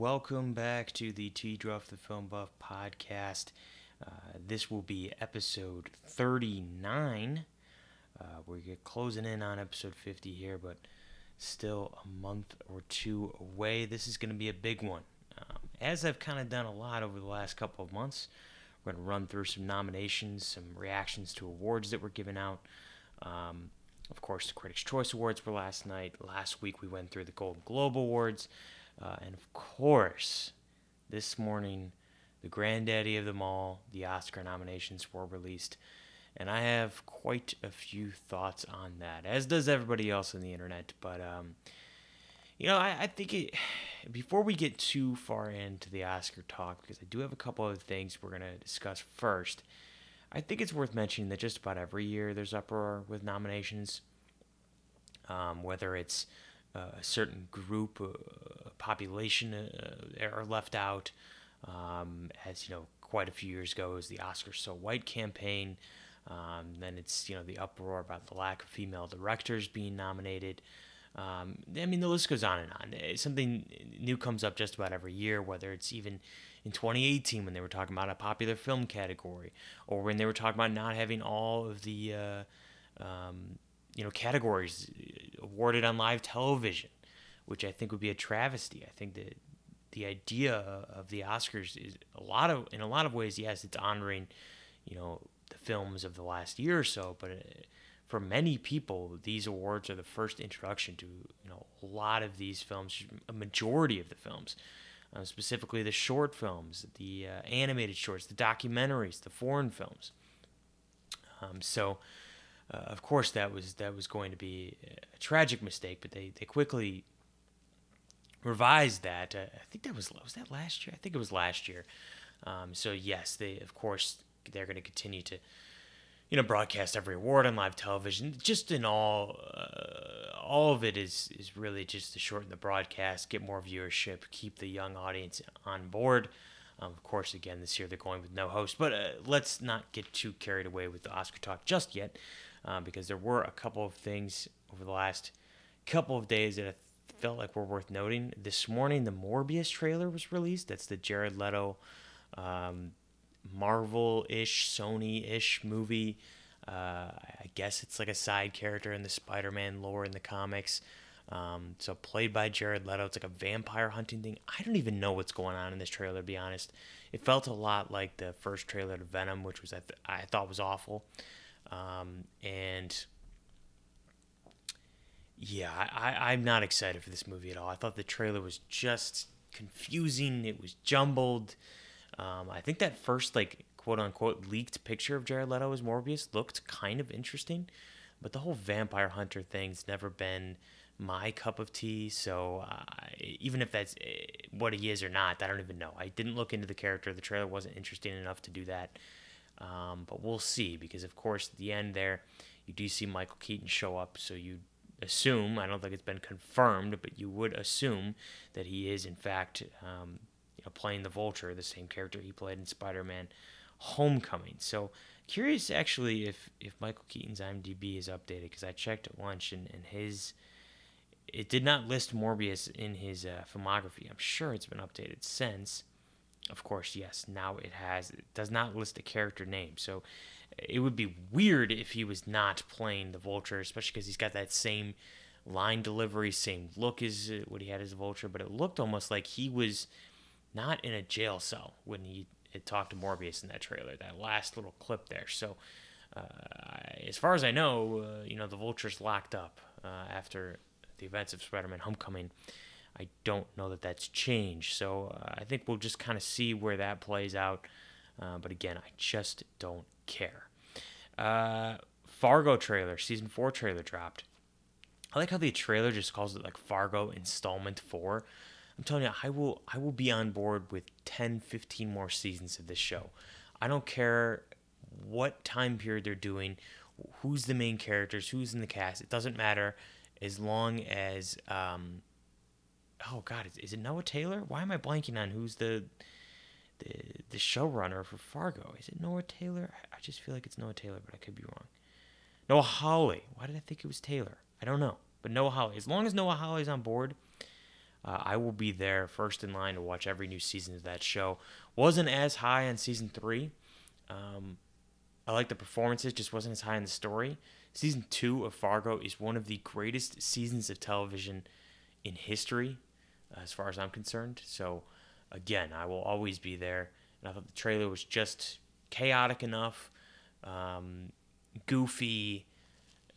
welcome back to the T Druff the Film Buff podcast. Uh, this will be episode 39. Uh, we're closing in on episode 50 here, but still a month or two away. This is going to be a big one. Um, as I've kind of done a lot over the last couple of months, we're going to run through some nominations, some reactions to awards that were given out. Um, of course, the Critics' Choice Awards were last night. Last week, we went through the Golden Globe Awards. Uh, and of course, this morning, the granddaddy of them all, the Oscar nominations were released. And I have quite a few thoughts on that, as does everybody else on the internet. But, um, you know, I, I think it, before we get too far into the Oscar talk, because I do have a couple of things we're going to discuss first, I think it's worth mentioning that just about every year there's uproar with nominations, um, whether it's uh, a certain group, uh, population uh, are left out. Um, as you know, quite a few years ago, was the Oscars So White campaign. Um, then it's you know the uproar about the lack of female directors being nominated. Um, I mean, the list goes on and on. Something new comes up just about every year, whether it's even in 2018 when they were talking about a popular film category, or when they were talking about not having all of the uh, um, you know categories awarded on live television, which I think would be a travesty. I think that the idea of the Oscars is a lot of in a lot of ways, yes, it's honoring you know the films of the last year or so, but. Uh, for many people, these awards are the first introduction to you know a lot of these films, a majority of the films, uh, specifically the short films, the uh, animated shorts, the documentaries, the foreign films. Um, so uh, of course, that was that was going to be a tragic mistake, but they, they quickly revised that. Uh, I think that was was that last year. I think it was last year. Um, so yes, they of course they're going to continue to you know broadcast every award on live television. Just in all, uh, all of it is is really just to shorten the broadcast, get more viewership, keep the young audience on board. Um, of course, again this year they're going with no host, but uh, let's not get too carried away with the Oscar talk just yet um, because there were a couple of things over the last couple of days that I felt like were worth noting. This morning, the Morbius trailer was released. That's the Jared Leto um, Marvel ish, Sony ish movie. Uh, I guess it's like a side character in the Spider Man lore in the comics. Um, so played by Jared Leto, it's like a vampire hunting thing. I don't even know what's going on in this trailer. To be honest, it felt a lot like the first trailer to Venom, which was I, th- I thought was awful. Um, and yeah, I, I'm not excited for this movie at all. I thought the trailer was just confusing. It was jumbled. Um, I think that first like quote unquote leaked picture of Jared Leto as Morbius looked kind of interesting, but the whole vampire hunter thing's never been my cup of tea. So uh, even if that's eh, what he is or not, I don't even know. I didn't look into the character. The trailer wasn't interesting enough to do that. Um, but we'll see because, of course, at the end there, you do see Michael Keaton show up. So you assume, I don't think it's been confirmed, but you would assume that he is, in fact, um, you know, playing the Vulture, the same character he played in Spider Man Homecoming. So curious actually if, if Michael Keaton's IMDb is updated because I checked at lunch and, and his. It did not list Morbius in his uh, filmography. I'm sure it's been updated since. Of course, yes, now it has. It does not list a character name. So it would be weird if he was not playing the Vulture, especially because he's got that same line delivery, same look as what he had as a Vulture. But it looked almost like he was not in a jail cell when he had talked to Morbius in that trailer, that last little clip there. So, uh, as far as I know, uh, you know, the Vulture's locked up uh, after the events of Spider Man Homecoming. I don't know that that's changed. So uh, I think we'll just kind of see where that plays out. Uh, but again, I just don't care. Uh, Fargo trailer, season four trailer dropped. I like how the trailer just calls it like Fargo installment four. I'm telling you, I will I will be on board with 10, 15 more seasons of this show. I don't care what time period they're doing, who's the main characters, who's in the cast. It doesn't matter as long as um, oh god, is, is it Noah Taylor? Why am I blanking on who's the the the showrunner for Fargo? Is it Noah Taylor? I, just feel like it's Noah Taylor, but I could be wrong. Noah Hawley. Why did I think it was Taylor? I don't know, but Noah Hawley. As long as Noah Hawley's on board, Uh, I will be there first in line to watch every new season of that show. Wasn't as high on season three. Um, I like the performances, just wasn't as high in the story. Season two of Fargo is one of the greatest seasons of television in history, as far as I'm concerned. So, again, I will always be there. And I thought the trailer was just chaotic enough, um, goofy.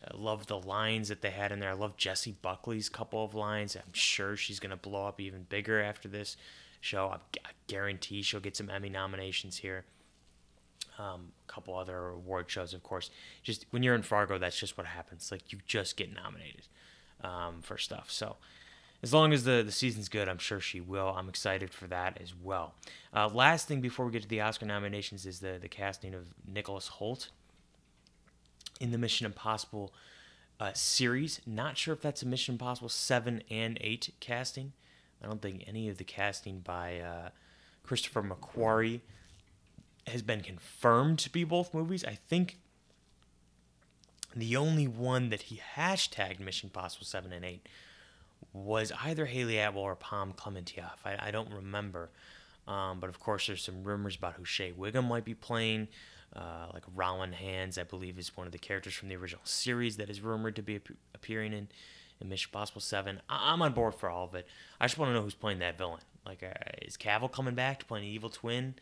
I love the lines that they had in there. I love Jessie Buckley's couple of lines. I'm sure she's going to blow up even bigger after this show. I, I guarantee she'll get some Emmy nominations here. Um, a couple other award shows, of course. Just when you're in Fargo, that's just what happens. Like you just get nominated um, for stuff. So as long as the, the season's good, I'm sure she will. I'm excited for that as well. Uh, last thing before we get to the Oscar nominations is the, the casting of Nicholas Hoult in the Mission Impossible uh, series. Not sure if that's a Mission Impossible 7 and 8 casting. I don't think any of the casting by uh, Christopher McQuarrie has been confirmed to be both movies. I think the only one that he hashtagged Mission Impossible 7 and 8 was either Hayley Atwell or Pom Klementieff. I, I don't remember. Um, but of course, there's some rumors about who Shea Whigham might be playing. Uh, like Rowan Hands, I believe, is one of the characters from the original series that is rumored to be ap- appearing in, in Mission Impossible 7. I- am on board for all of it. I just want to know who's playing that villain. Like, uh, is Cavill coming back to play an evil twin?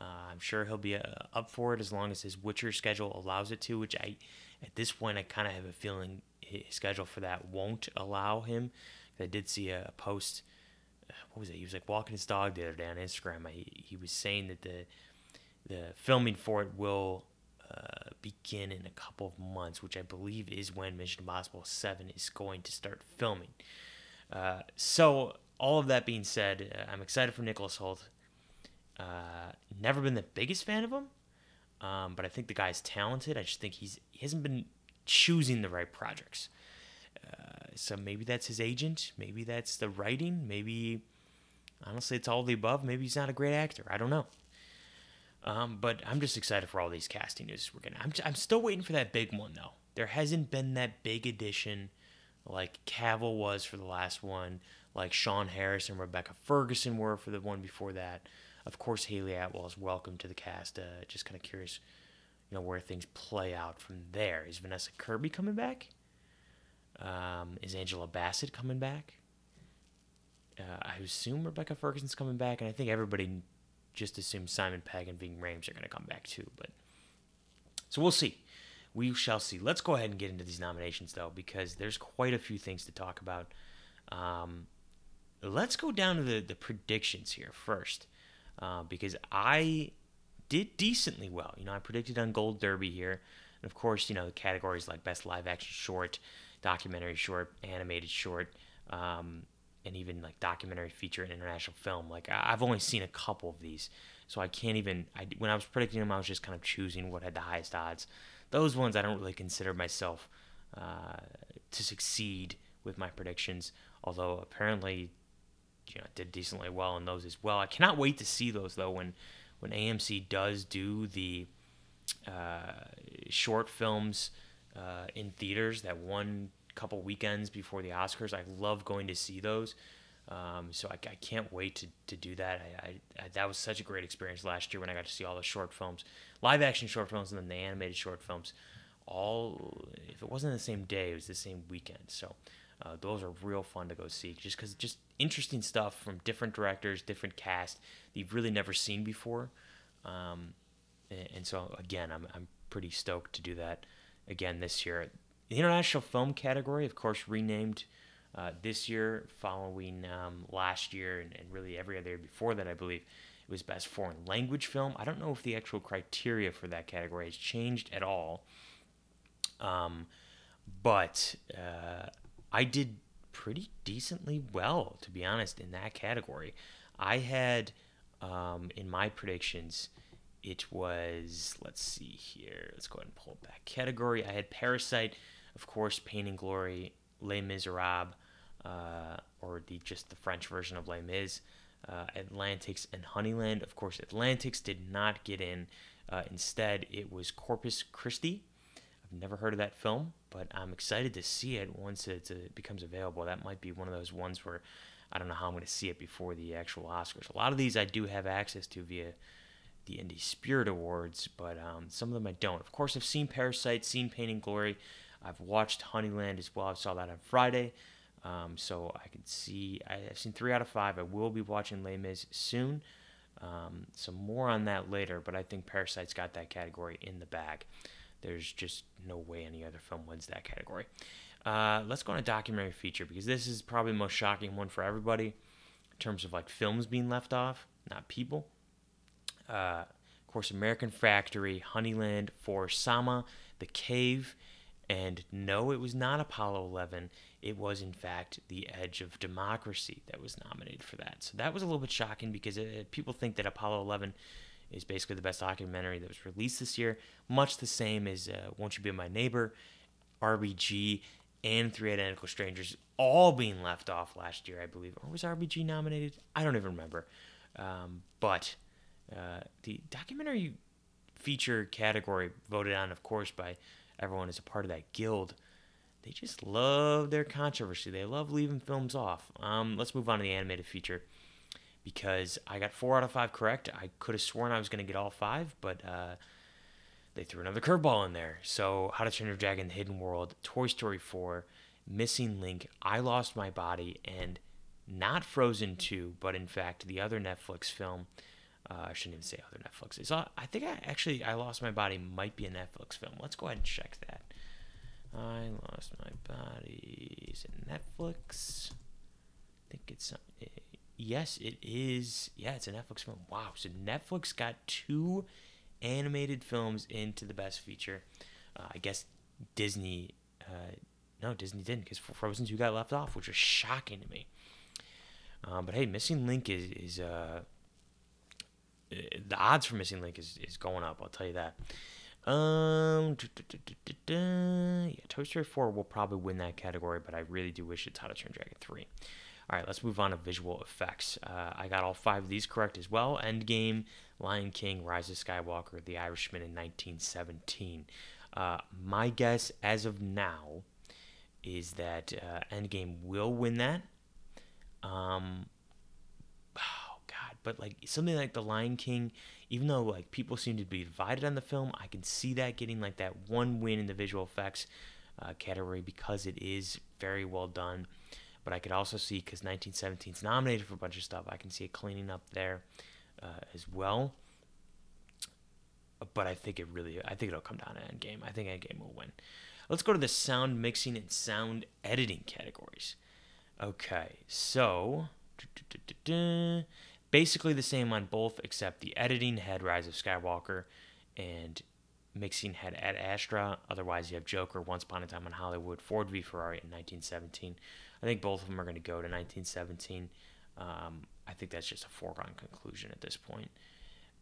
Uh, I'm sure he'll be uh, up for it as long as his Witcher schedule allows it to, which I, at this point, I kind of have a feeling his schedule for that won't allow him. I did see a post. Uh, what was it? He was like walking his dog the other day on Instagram. He, he was saying that the the filming for it will uh, begin in a couple of months, which I believe is when Mission Impossible 7 is going to start filming. Uh, so, all of that being said, uh, I'm excited for Nicholas Hoult. Uh, never been the biggest fan of him, um, but I think the guy's talented. I just think he's he hasn't been choosing the right projects. Uh, so maybe that's his agent. Maybe that's the writing. Maybe, honestly, it's all the above. Maybe he's not a great actor. I don't know. Um, but I'm just excited for all these casting news we're getting. I'm, I'm still waiting for that big one though. There hasn't been that big addition like Cavill was for the last one, like Sean Harris and Rebecca Ferguson were for the one before that. Of course, Hayley Atwell is welcome to the cast. Uh, just kind of curious, you know, where things play out from there. Is Vanessa Kirby coming back? Um, is Angela Bassett coming back? Uh, I assume Rebecca Ferguson's coming back, and I think everybody just assumes Simon Pegg and Ving Rhames are going to come back too. But so we'll see. We shall see. Let's go ahead and get into these nominations though, because there's quite a few things to talk about. Um, let's go down to the, the predictions here first, uh, because I did decently well. You know, I predicted on Gold Derby here, and of course, you know the categories like best live action short, documentary short, animated short. Um, and even like documentary feature and international film. Like I've only seen a couple of these, so I can't even. I, when I was predicting them, I was just kind of choosing what had the highest odds. Those ones I don't really consider myself uh, to succeed with my predictions. Although apparently, you know, did decently well in those as well. I cannot wait to see those though when when AMC does do the uh, short films uh, in theaters. That one couple weekends before the Oscars. I love going to see those. Um, so I, I, can't wait to, to do that. I, I, I, that was such a great experience last year when I got to see all the short films, live action short films, and then the animated short films. All if it wasn't the same day, it was the same weekend. So uh, those are real fun to go see, just because just interesting stuff from different directors, different cast that you've really never seen before. Um, and, and so again, I'm I'm pretty stoked to do that again this year. The international film category, of course, renamed uh, this year following um, last year and, and, really every other year before that, I believe. It was Best Foreign Language Film. I don't know if the actual criteria for that category has changed at all. Um, but uh, I did pretty decently well, to be honest, in that category. I had um, in my predictions it was let's see here let's go ahead and pull back category i had parasite of course, Pain and Glory, Les Miserables, uh, or the just the French version of Les Mis, uh, Atlantics, and Honeyland. Of course, Atlantics did not get in. Uh, instead, it was Corpus Christi. I've never heard of that film, but I'm excited to see it once it, uh, becomes available. That might be one of those ones where I don't know how I'm going to see it before the actual Oscars. A lot of these I do have access to via the Indie Spirit Awards, but um, some of them I don't. Of course, I've seen Parasite, seen Pain and Glory. I've watched Honeyland as well. I saw that on Friday. Um, so I can see, I've seen three out of five. I will be watching Les Mis soon. Um, some more on that later, but I think Parasite's got that category in the bag. There's just no way any other film wins that category. Uh, let's go on a documentary feature because this is probably the most shocking one for everybody in terms of like films being left off, not people. Uh, of course, American Factory, Honeyland, For Sama, The Cave, and no, it was not Apollo 11 it was in fact the Edge of Democracy that was nominated for that. So that was a little bit shocking because it, uh, people think that Apollo 11 is basically the best documentary that was released this year, much the same as uh, Won't You Be My Neighbor, RBG, and Three Identical Strangers, all being left off last year, I believe. Or was RBG nominated? I don't even remember. Um, but uh, the documentary feature category, voted on, of course, by everyone is a part of that guild they just love their controversy. They love leaving films off. Um, let's move on to the animated feature because I got four out of five correct. I could have sworn I was going to get all five, but uh, they threw another curveball in there. So, How to Train Your Dragon: The Hidden World, Toy Story 4, Missing Link, I Lost My Body, and not Frozen 2, but in fact the other Netflix film. Uh, I shouldn't even say other Netflix. It's, I think I actually I Lost My Body might be a Netflix film. Let's go ahead and check that. I lost my body. Is it Netflix? I think it's. It, yes, it is. Yeah, it's a Netflix film. Wow. So Netflix got two animated films into the best feature. Uh, I guess Disney. Uh, no, Disney didn't because Frozen 2 got left off, which was shocking to me. Um, but hey, Missing Link is is uh, the odds for Missing Link is, is going up. I'll tell you that. Um, yeah, Toy Story 4 will probably win that category, but I really do wish it's How to Train Dragon 3. All right, let's move on to visual effects. Uh, I got all five of these correct as well. Endgame, Lion King, Rise of Skywalker, The Irishman in 1917. Uh, my guess as of now is that uh, Endgame will win that. Um, but like something like The Lion King even though like people seem to be divided on the film, I can see that getting like that one win in the visual effects uh, category because it is very well done. But I could also see because 1917 is nominated for a bunch of stuff, I can see it cleaning up there uh, as well. But I think it really, I think it'll come down to Endgame. I think Endgame will win. Let's go to the sound mixing and sound editing categories. Okay, so basically the same on both, except the editing had Rise of Skywalker and mixing had Ad Astra. Otherwise, you have Joker, Once Upon a Time in Hollywood, Ford v Ferrari in 1917. I think both of them are going to go to 1917. Um, I think that's just a foregone conclusion at this point.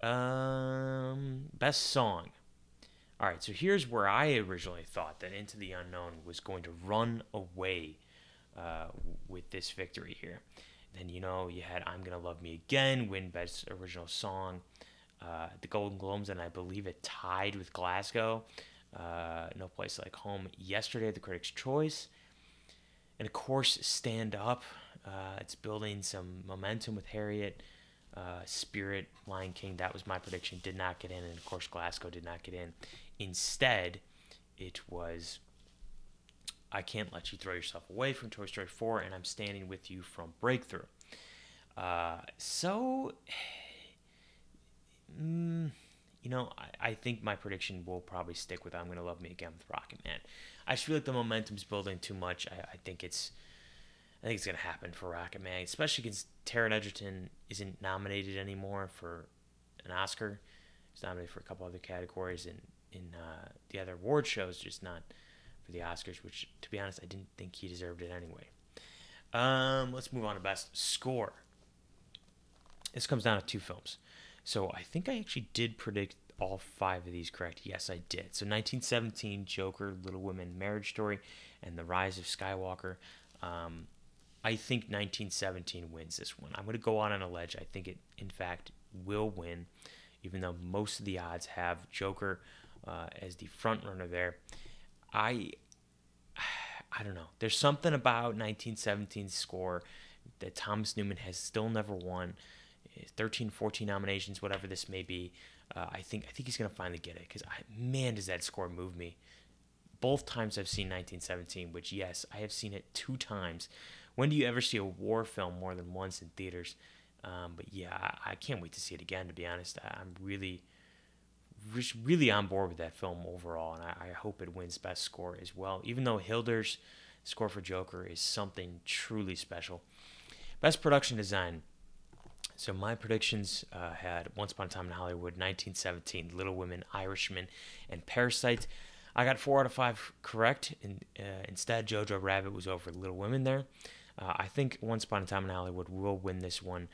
Um, best song. All right, so here's where I originally thought that Into the Unknown was going to run away uh, with this victory here. Then you know you had "I'm Gonna Love Me Again" win Best Original Song. Uh, the Golden Globes, and I believe it tied with Glasgow. Uh, no Place Like Home yesterday, the Critics' Choice. And of course, Stand Up. Uh, it's building some momentum with Harriet. Uh, Spirit, Lion King, that was my prediction, did not get in. And of course, Glasgow did not get in. Instead, it was I Can't Let You Throw Yourself Away from Toy Story 4, and I'm Standing With You from Breakthrough. Uh, so, mm, you know, I, I, think my prediction will probably stick with I'm Gonna Love Me Again with Rocket Man. I just feel like the momentum's building too much. I, I think it's. I think it's gonna happen for Rocket Man, especially because Taron Egerton isn't nominated anymore for an Oscar. He's nominated for a couple other categories, and in uh, the other award shows, just not for the Oscars, which, to be honest, I didn't think he deserved it anyway. Um, let's move on to best score. This comes down to two films. So I think I actually did predict all five of these correct. Yes, I did. So 1917, Joker, Little Women, Marriage Story, and The Rise of Skywalker. Um, I think 1917 wins this one. I'm going to go out on a ledge. I think it, in fact, will win, even though most of the odds have Joker uh, as the front runner there. I I don't know. There's something about 1917's score that Thomas Newman has still never won. 13, 14 nominations, whatever this may be. Uh, I think I think he's gonna finally get it because man, does that score move me. Both times I've seen 1917, which yes, I have seen it two times. When do you ever see a war film more than once in theaters? Um, but yeah, I, I, can't wait to see it again. To be honest, I, am really, really on board with that film overall, and I, I hope it wins Best Score as well. Even though Hildur's score for Joker is something truly special. Best Production Design. So my predictions uh, had Once Upon a Time in Hollywood, 1917, Little Women, Irishman, and Parasite. I got four out of five correct. And, uh, instead, Jojo Rabbit was over Little Women there. Uh, I think Once Upon a Time in Hollywood will win this one,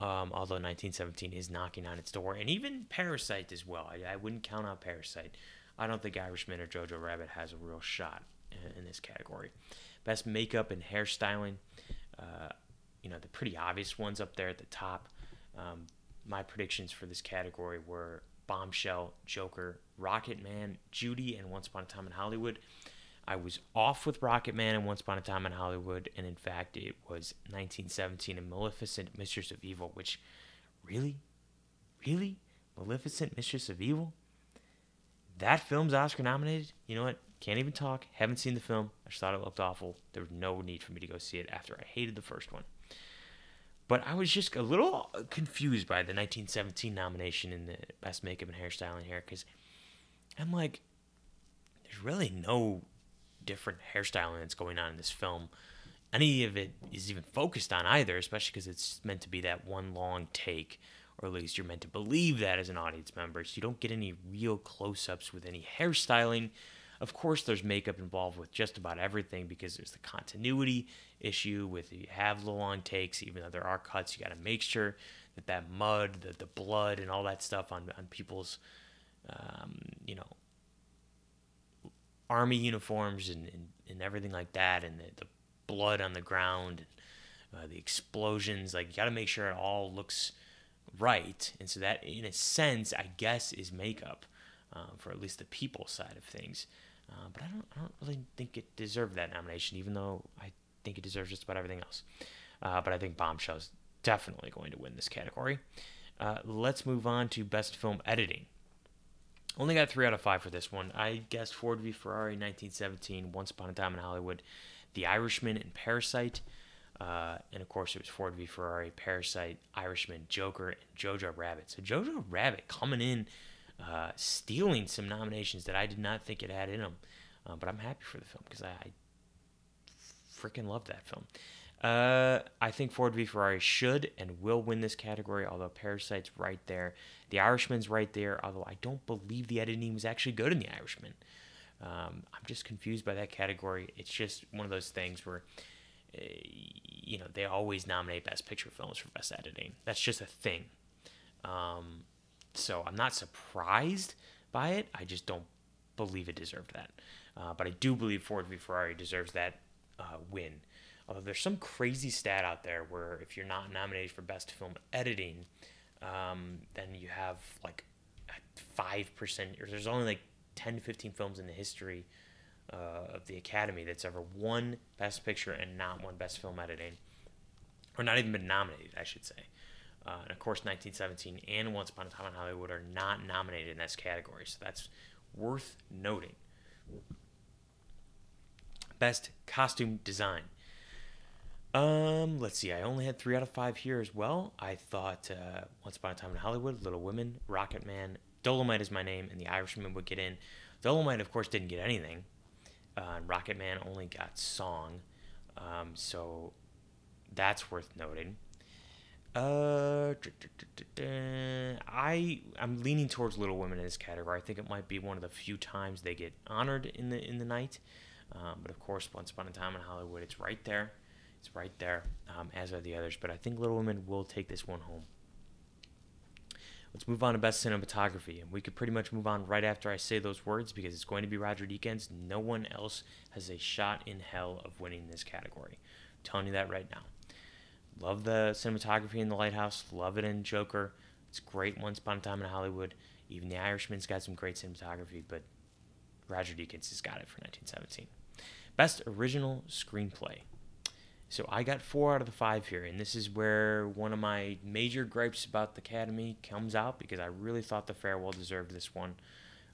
um, although 1917 is knocking on its door. And even Parasite as well. I, I, wouldn't count out Parasite. I don't think Irishman or Jojo Rabbit has a real shot in, in this category. Best makeup and hairstyling. Uh, you know, the pretty obvious ones up there at the top. Um, my predictions for this category were Bombshell, Joker, Rocket Man, Judy, and Once Upon a Time in Hollywood. I was off with Rocket Man and Once Upon a Time in Hollywood, and in fact, it was 1917 and Maleficent, Mistress of Evil, which really, really, Maleficent, Mistress of Evil? That film's Oscar nominated? You know what? Can't even talk. Haven't seen the film. I just thought it looked awful. There was no need for me to go see it after I hated the first one. But I was just a little confused by the 1917 nomination in the Best Makeup and Hairstyling here because I'm like, there's really no different hairstyling that's going on in this film. Any of it is even focused on either, especially because it's meant to be that one long take, or at least you're meant to believe that as an audience member. So you don't get any real close ups with any hairstyling of course, there's makeup involved with just about everything because there's the continuity issue with you have the long takes, even though there are cuts, you got to make sure that that mud, the, the blood, and all that stuff on, on people's, um, you know, army uniforms and, and, and everything like that, and the, the blood on the ground, uh, the explosions, like you got to make sure it all looks right. And so that, in a sense, I guess, is makeup. Uh, for at least the people side of things. Uh, but I don't, I don't really think it deserved that nomination, even though I think it deserves just about everything else. Uh, but I think Bombshell is definitely going to win this category. Uh, let's move on to Best Film Editing. Only got three out of five for this one. I guessed Ford v Ferrari 1917, Once Upon a Time in Hollywood, The Irishman, and Parasite. Uh, and of course, it was Ford v Ferrari, Parasite, Irishman, Joker, and Jojo Rabbit. So Jojo Rabbit coming in uh, stealing some nominations that I did not think it had in them. Uh, but I'm happy for the film because I, I freaking love that film. Uh, I think Ford v Ferrari should and will win this category, although Parasite's right there. The Irishman's right there, although I don't believe the editing was actually good in The Irishman. Um, I'm just confused by that category. It's just one of those things where, uh, you know, they always nominate Best Picture films for Best Editing. That's just a thing. Um, so I'm not surprised by it. I just don't believe it deserved that. Uh, but I do believe Ford v Ferrari deserves that uh, win. Although there's some crazy stat out there where if you're not nominated for Best Film Editing, um, then you have like five percent, or there's only like 10 to 15 films in the history uh, of the Academy that's ever won Best Picture and not won Best Film Editing, or not even been nominated, I should say. Uh, and of course, 1917 and Once Upon a Time in Hollywood are not nominated in this category, so that's worth noting. Best costume design. Um, let's see. I only had three out of five here as well. I thought uh, Once Upon a Time in Hollywood, Little Women, Rocket Man, Dolomite is my name, and The Irishman would get in. Dolomite, of course, didn't get anything. Uh, Rocket Man only got song, um, so that's worth noting. Uh, I I'm leaning towards Little Women in this category. I think it might be one of the few times they get honored in the in the night. Um, but of course, Once Upon a Time in Hollywood, it's right there. It's right there, um, as are the others. But I think Little Women will take this one home. Let's move on to Best Cinematography. And we could pretty much move on right after I say those words because it's going to be Roger Deakins. No one else has a shot in hell of winning this category. I'm telling you that right now. Love the cinematography in The Lighthouse. Love it in Joker. It's great Once Upon a Time in Hollywood. Even The Irishman's got some great cinematography, but Roger Deakins has got it for 1917. Best Original Screenplay. So I got four out of the five here, and this is where one of my major gripes about the Academy comes out because I really thought The Farewell deserved this one,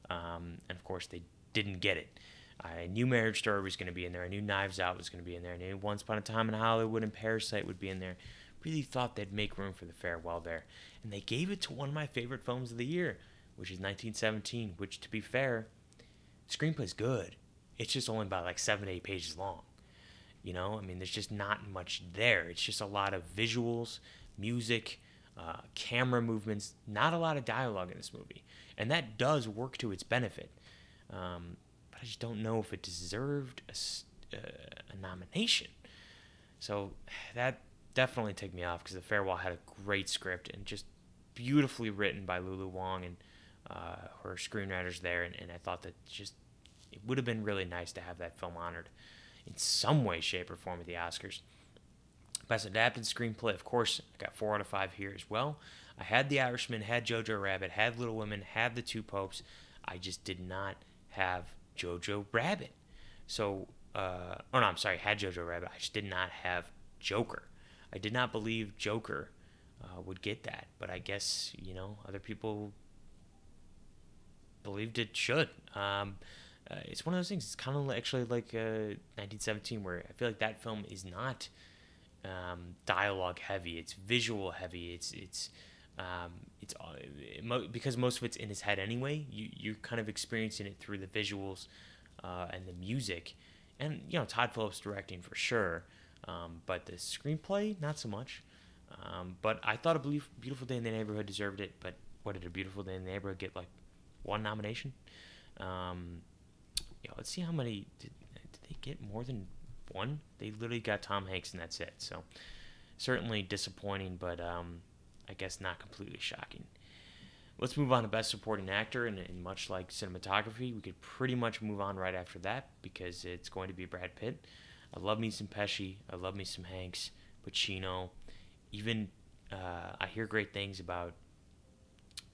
um, and of course they didn't get it. I knew Marriage Story was going to be in there. I knew Knives Out was going to be in there. I knew Once Upon a Time in Hollywood and Parasite would be in there. Really thought they'd make room for The Farewell there, and they gave it to one of my favorite films of the year, which is 1917. Which, to be fair, screenplay's good. It's just only about like seven, eight pages long. You know, I mean, there's just not much there. It's just a lot of visuals, music, uh, camera movements, not a lot of dialogue in this movie. And that does work to its benefit. Um, but I just don't know if it deserved a, uh, a nomination. So that definitely took me off because The Farewell had a great script and just beautifully written by Lulu Wang and uh, her screenwriters there. And, and I thought that just it would have been really nice to have that film honored in some way, shape, or form at the Oscars. Best Adapted Screenplay, of course, I got four out of five here as well. I had The Irishman, had Jojo Rabbit, had Little Women, had The Two Popes. I just did not have Jojo Rabbit. So, uh, oh no, I'm sorry, had Jojo Rabbit. I just did not have Joker. I did not believe Joker uh, would get that, but I guess you know other people believed it should. Um, uh, it's one of those things. It's kind of actually like uh, 1917, where I feel like that film is not um, dialogue heavy. It's visual heavy. It's it's um, it's uh, because most of it's in his head anyway. You you're kind of experiencing it through the visuals uh, and the music, and you know Todd Phillips directing for sure. Um, but the screenplay, not so much. Um, but I thought a Beautiful Day in the Neighborhood deserved it. But what did a Beautiful Day in the Neighborhood get? Like one nomination. Yeah, let's see how many did, did they get more than one? They literally got Tom Hanks and that's it. So certainly disappointing, but um, I guess not completely shocking. Let's move on to Best Supporting Actor, and, and, much like cinematography, we could pretty much move on right after that because it's going to be Brad Pitt. I love me some Pesci. I love me some Hanks, Pacino. Even uh, I hear great things about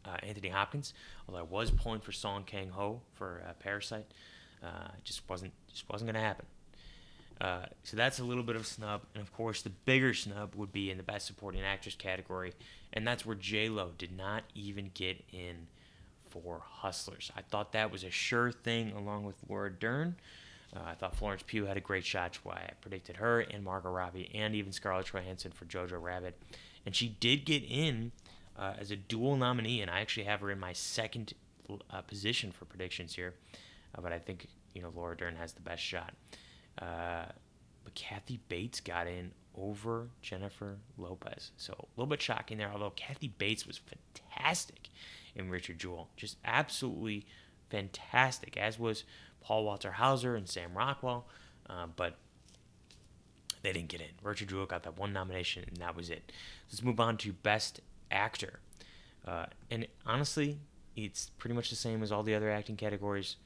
uh, Anthony Hopkins, although I was pulling for Song Kang Ho for uh, Parasite. Uh, it just wasn't just wasn't going to happen. Uh, so that's a little bit of snub, and of course the bigger snub would be in the Best Supporting Actress category, and that's where J Lo did not even get in for Hustlers. I thought that was a sure thing, along with Laura Dern. Uh, I thought Florence Pugh had a great shot, why I predicted her and Margot Robbie and even Scarlett Johansson for Jojo Rabbit, and she did get in uh, as a dual nominee, and I actually have her in my second uh, position for predictions here uh, but I think you know Laura Dern has the best shot. Uh, but Kathy Bates got in over Jennifer Lopez, so a little bit shocking there. Although Kathy Bates was fantastic in Richard Jewell, just absolutely fantastic, as was Paul Walter Hauser and Sam Rockwell. Uh, but they didn't get in. Richard Jewell got that one nomination, and that was it. Let's move on to Best Actor. Uh, and honestly, it's pretty much the same as all the other acting categories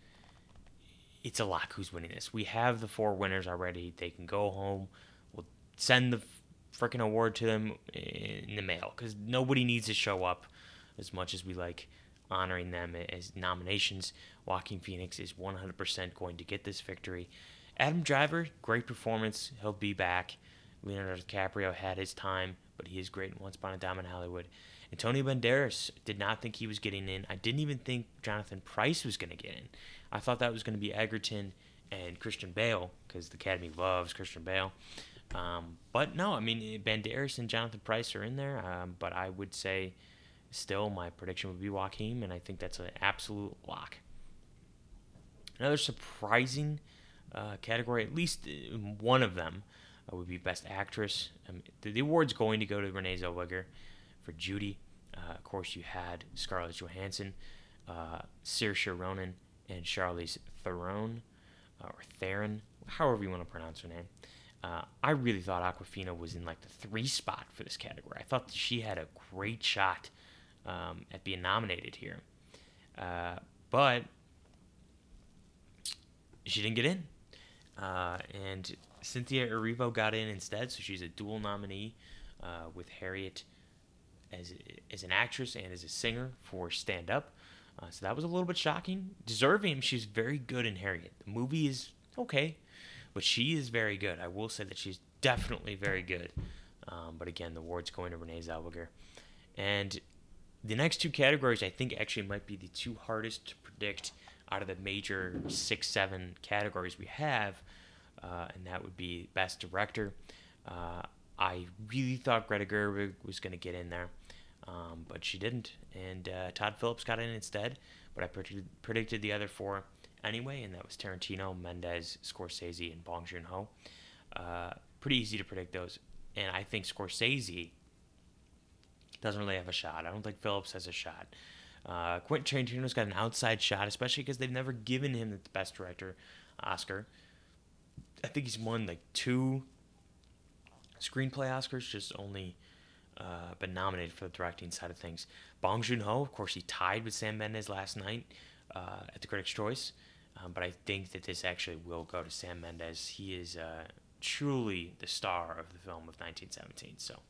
it's a lock who's winning this. We have the four winners already. They can go home. We'll send the freaking award to them in the mail because nobody needs to show up as much as we like honoring them as nominations. Joaquin Phoenix is 100% going to get this victory. Adam Driver, great performance. He'll be back. Leonardo DiCaprio had his time, but he is great in Once Upon a Time in Hollywood. Antonio Banderas did not think he was getting in. I didn't even think Jonathan Pryce was going to get in. I thought that was going to be Egerton and Christian Bale because the Academy loves Christian Bale. Um, but no, I mean Banderas and Jonathan Pryce are in there. Um, but I would say still my prediction would be Joaquin, and I think that's an absolute lock. Another surprising uh, category, at least uh, one of them, uh, would be Best Actress. Um, the, the, award's going to go to Renee Zellweger for Judy. Uh, of course, you had Scarlett Johansson, uh, Saoirse Ronan, and Charlize Theron, uh, or Theron, however you want to pronounce her name. Uh, I really thought Awkwafina was in like the three spot for this category. I thought she had a great shot um, at being nominated here, uh, but she didn't get in. Uh, and Cynthia Erivo got in instead, so she's a dual nominee uh, with Harriet as as an actress and as a singer for Stand Up. Uh, so that was a little bit shocking. Deserving, she's very good in Harriet. The movie is okay, but she is very good. I will say that she's definitely very good. Um, but again, the award's going to Renee Zellweger. And the next two categories, I think, actually might be the two hardest to predict out of the major six, seven categories we have. Uh, and that would be Best Director. Uh, I really thought Greta Gerwig was going to get in there, um, but she didn't. And uh, Todd Phillips got in instead. But I predicted, the other four anyway, and that was Tarantino, Mendes, Scorsese, and Bong Joon Ho. Uh, pretty easy to predict those. And I think Scorsese doesn't really have a shot. I don't think Phillips has a shot. Uh, Quentin Tarantino's got an outside shot, especially because they've never given him the Best Director Oscar. I think he's won like two screenplay Oscars, just only uh, been nominated for the directing side of things. Bong Joon Ho, of course, he tied with Sam Mendes last night uh, at the Critics' Choice, um, but I think that this actually will go to Sam Mendes. He is uh, truly the star of the film of 1917. So,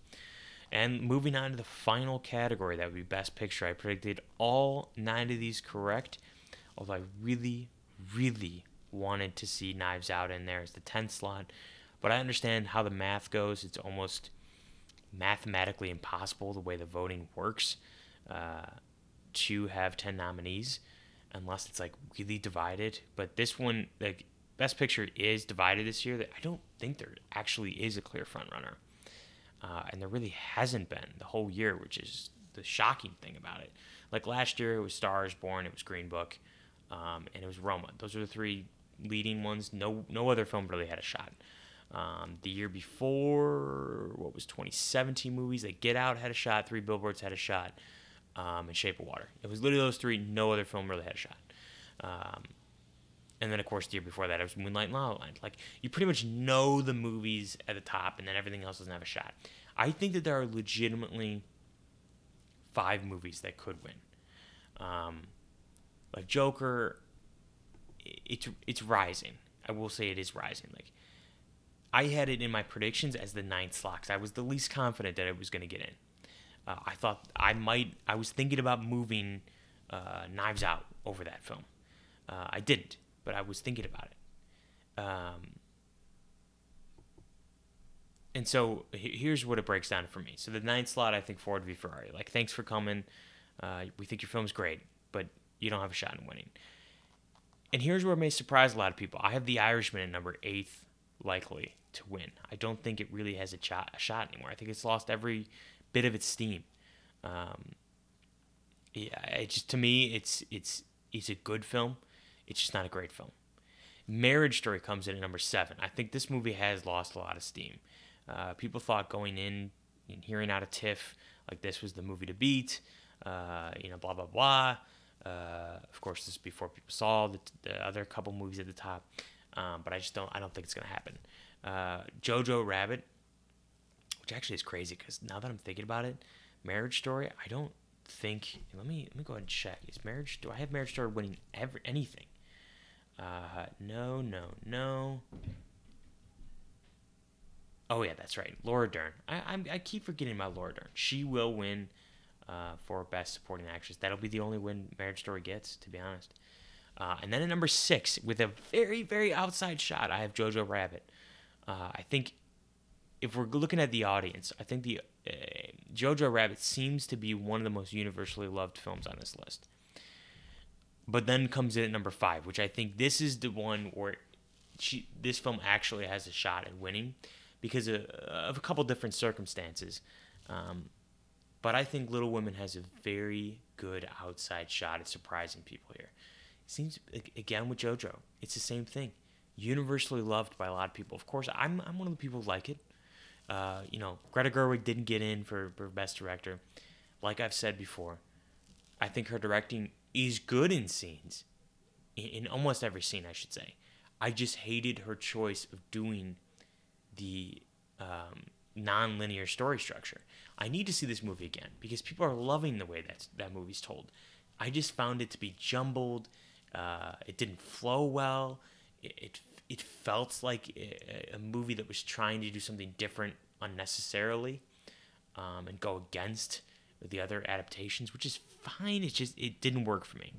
and moving on to the final category, that would be Best Picture. I predicted all nine of these correct, although I really, really wanted to see Knives Out in there as the 10th slot. But I understand how the math goes. It's almost mathematically impossible the way the voting works uh, to have 10 nominees unless it's like really divided. But this one, like Best Picture is divided this year. I don't think there actually is a clear frontrunner. Uh, and there really hasn't been the whole year, which is the shocking thing about it. Like last year, it was Stars Born, it was Green Book, um, and it was Roma. Those are the three leading ones. No, no other film really had a shot. Um, the year before, what was 2017 movies? Like Get Out had a shot, Three Billboards had a shot, um, and Shape of Water. It was literally those three. No other film really had a shot. Um, and then, of course, the year before that, it was Moonlight and La La Land. Like, you pretty much know the movies at the top, and then everything else doesn't have a shot. I think that there are legitimately five movies that could win. Um, like Joker, it's it's rising. I will say it is rising. Like I had it in my predictions as the ninth slot. I was the least confident that it was going to get in. Uh, I thought I might. I was thinking about moving uh, Knives Out over that film. Uh, I didn't, but I was thinking about it. Um, and so here's what it breaks down for me. So the ninth slot, I think Ford v Ferrari. Like, thanks for coming. Uh, we think your film's great, but you don't have a shot in winning. And here's where it may surprise a lot of people. I have The Irishman at number eighth likely to win. I don't think it really has a shot, a shot anymore. I think it's lost every bit of its steam. Um, yeah, it just to me, it's it's it's a good film. It's just not a great film. Marriage Story comes in at number seven. I think this movie has lost a lot of steam. Uh, people thought going in and hearing out of TIFF like this was the movie to beat. Uh, you know, blah blah blah. Uh, of course, this is before people saw the, the other couple movies at the top. Um, but I just don't. I don't think it's gonna happen. Uh, Jojo Rabbit, which actually is crazy because now that I'm thinking about it, Marriage Story. I don't think. Let me let me go ahead and check. Is Marriage? Do I have Marriage Story winning ever anything? Uh, no, no, no. Oh yeah, that's right. Laura Dern. I I'm, i keep forgetting my Laura Dern. She will win uh, for Best Supporting Actress. That'll be the only win Marriage Story gets, to be honest. Uh, and then at number six, with a very very outside shot, I have Jojo Rabbit. Uh, I think if we're looking at the audience, I think the uh, Jojo Rabbit seems to be one of the most universally loved films on this list. But then comes in at number five, which I think this is the one where she, this film actually has a shot at winning because of, of a couple different circumstances. Um, but I think Little Women has a very good outside shot at surprising people here. It seems again with JoJo, it's the same thing universally loved by a lot of people. Of course, I'm I'm one of the people who like it. Uh, you know, Greta Gerwig didn't get in for, for best director. Like I've said before, I think her directing is good in scenes, in, in almost every scene, I should say. I just hated her choice of doing the um, non-linear story structure. I need to see this movie again because people are loving the way that that movie's told. I just found it to be jumbled. Uh, it didn't flow well it it felt like a, movie that was trying to do something different unnecessarily um, and go against the other adaptations, which is fine. It just it didn't work for me.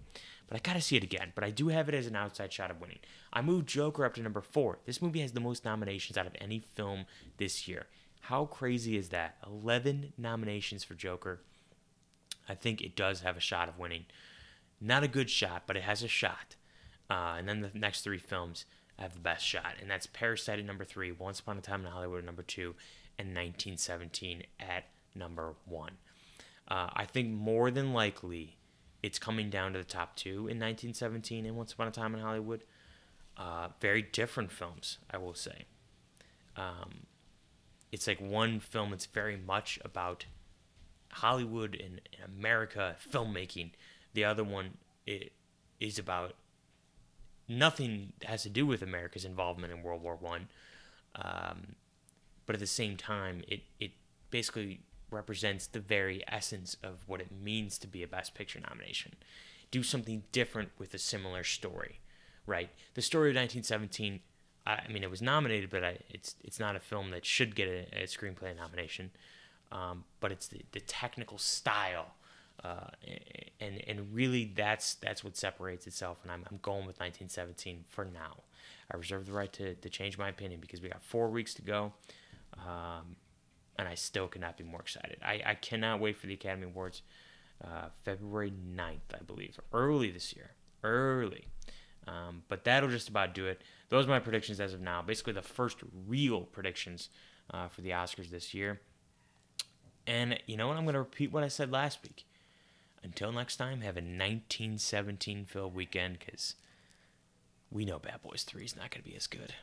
but I gotta see it again. But I do have it as an outside shot of winning. I moved Joker up to number four. This movie has the most nominations out of any film this year. How crazy is that? 11 nominations for Joker. I think it does have a shot of winning. Not a good shot, but it has a shot. Uh, and then the next three films have the best shot, and that's Parasite at number three, Once Upon a Time in Hollywood at number two, and 1917 at number one. Uh, I think more than likely it's coming down to the top two in 1917 and Once Upon a Time in Hollywood. Uh, very different films, I will say. Um, it's like one film that's very much about Hollywood and, and America filmmaking. The other one it, is about nothing has to do with America's involvement in World War One, um, but at the same time, it it basically represents the very essence of what it means to be a Best Picture nomination. Do something different with a similar story, right? The story of 1917. I mean, it was nominated, but I, it's it's not a film that should get a, a screenplay nomination. Um, but it's the, the technical style uh, and and really that's that's what separates itself. And I'm I'm going with 1917 for now. I reserve the right to, to change my opinion because we got four weeks to go, um, and I still cannot be more excited. I, I cannot wait for the Academy Awards, uh, February 9th, I believe, early this year, early. Um, but that'll just about do it. Those are my predictions as of now. Basically, the first real predictions uh, for the Oscars this year. And you know what? I'm going to repeat what I said last week until next time, have a 1917 filled weekend because we know Bad Boys 3 is not going to be as good.